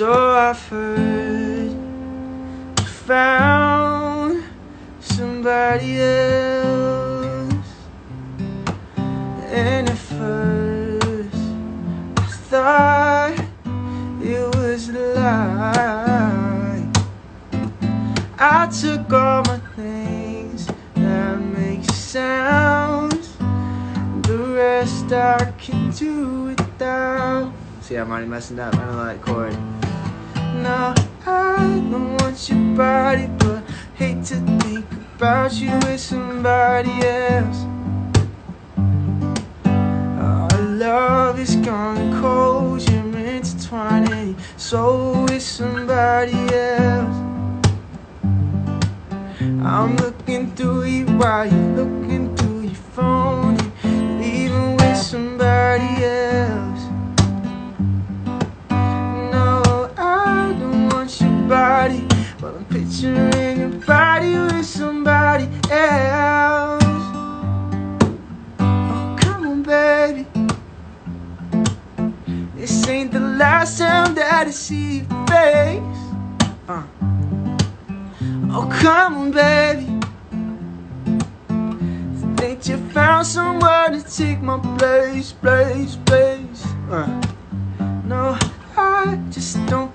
So I've heard you found somebody else. And at first I thought it was a lie. I took all my things that make sounds. The rest I can do without. See, I'm already messing up. I don't like chord. No, I don't want your body, but hate to think about you with somebody else. Our love is gone cold, you're intertwining soul with somebody else. I'm looking through you while you're looking picturing your body with somebody else. Oh, come on, baby. This ain't the last time that I see your face. Uh. Oh, come on, baby. Think you found someone to take my place, place, place. Uh. No, I just don't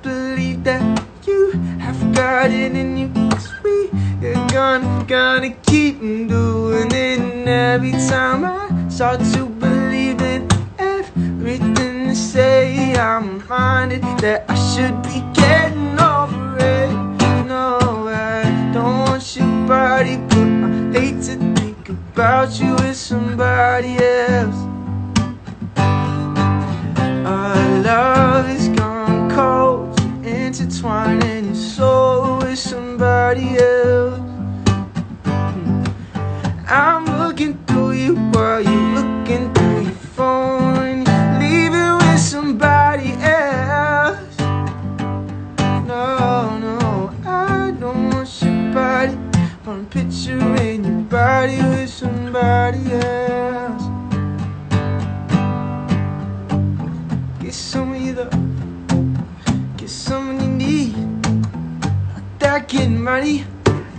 it in you. Cause we are gonna, gonna keep doing it. And every time I start to believe in everything they say, I'm reminded that I should be getting over it. No, I don't want your body, but I hate to think about you with somebody else. Our love is gone cold, intertwining your soul with somebody else. I'm looking through you while you're looking through your phone, leaving with somebody else. No, no, I don't want your body, but I'm picturing your body with somebody else. Get some of you though. Get some you need. Getting money.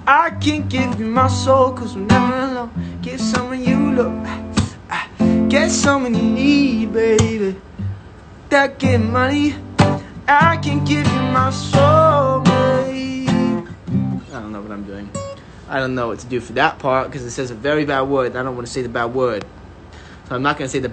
I can't give you my soul cause I'm never alone. Get some of you. Ah, Get some you need, baby. That getting money. I can give you my soul, baby. I don't know what I'm doing. I don't know what to do for that part because it says a very bad word. I don't want to say the bad word. So I'm not going to say the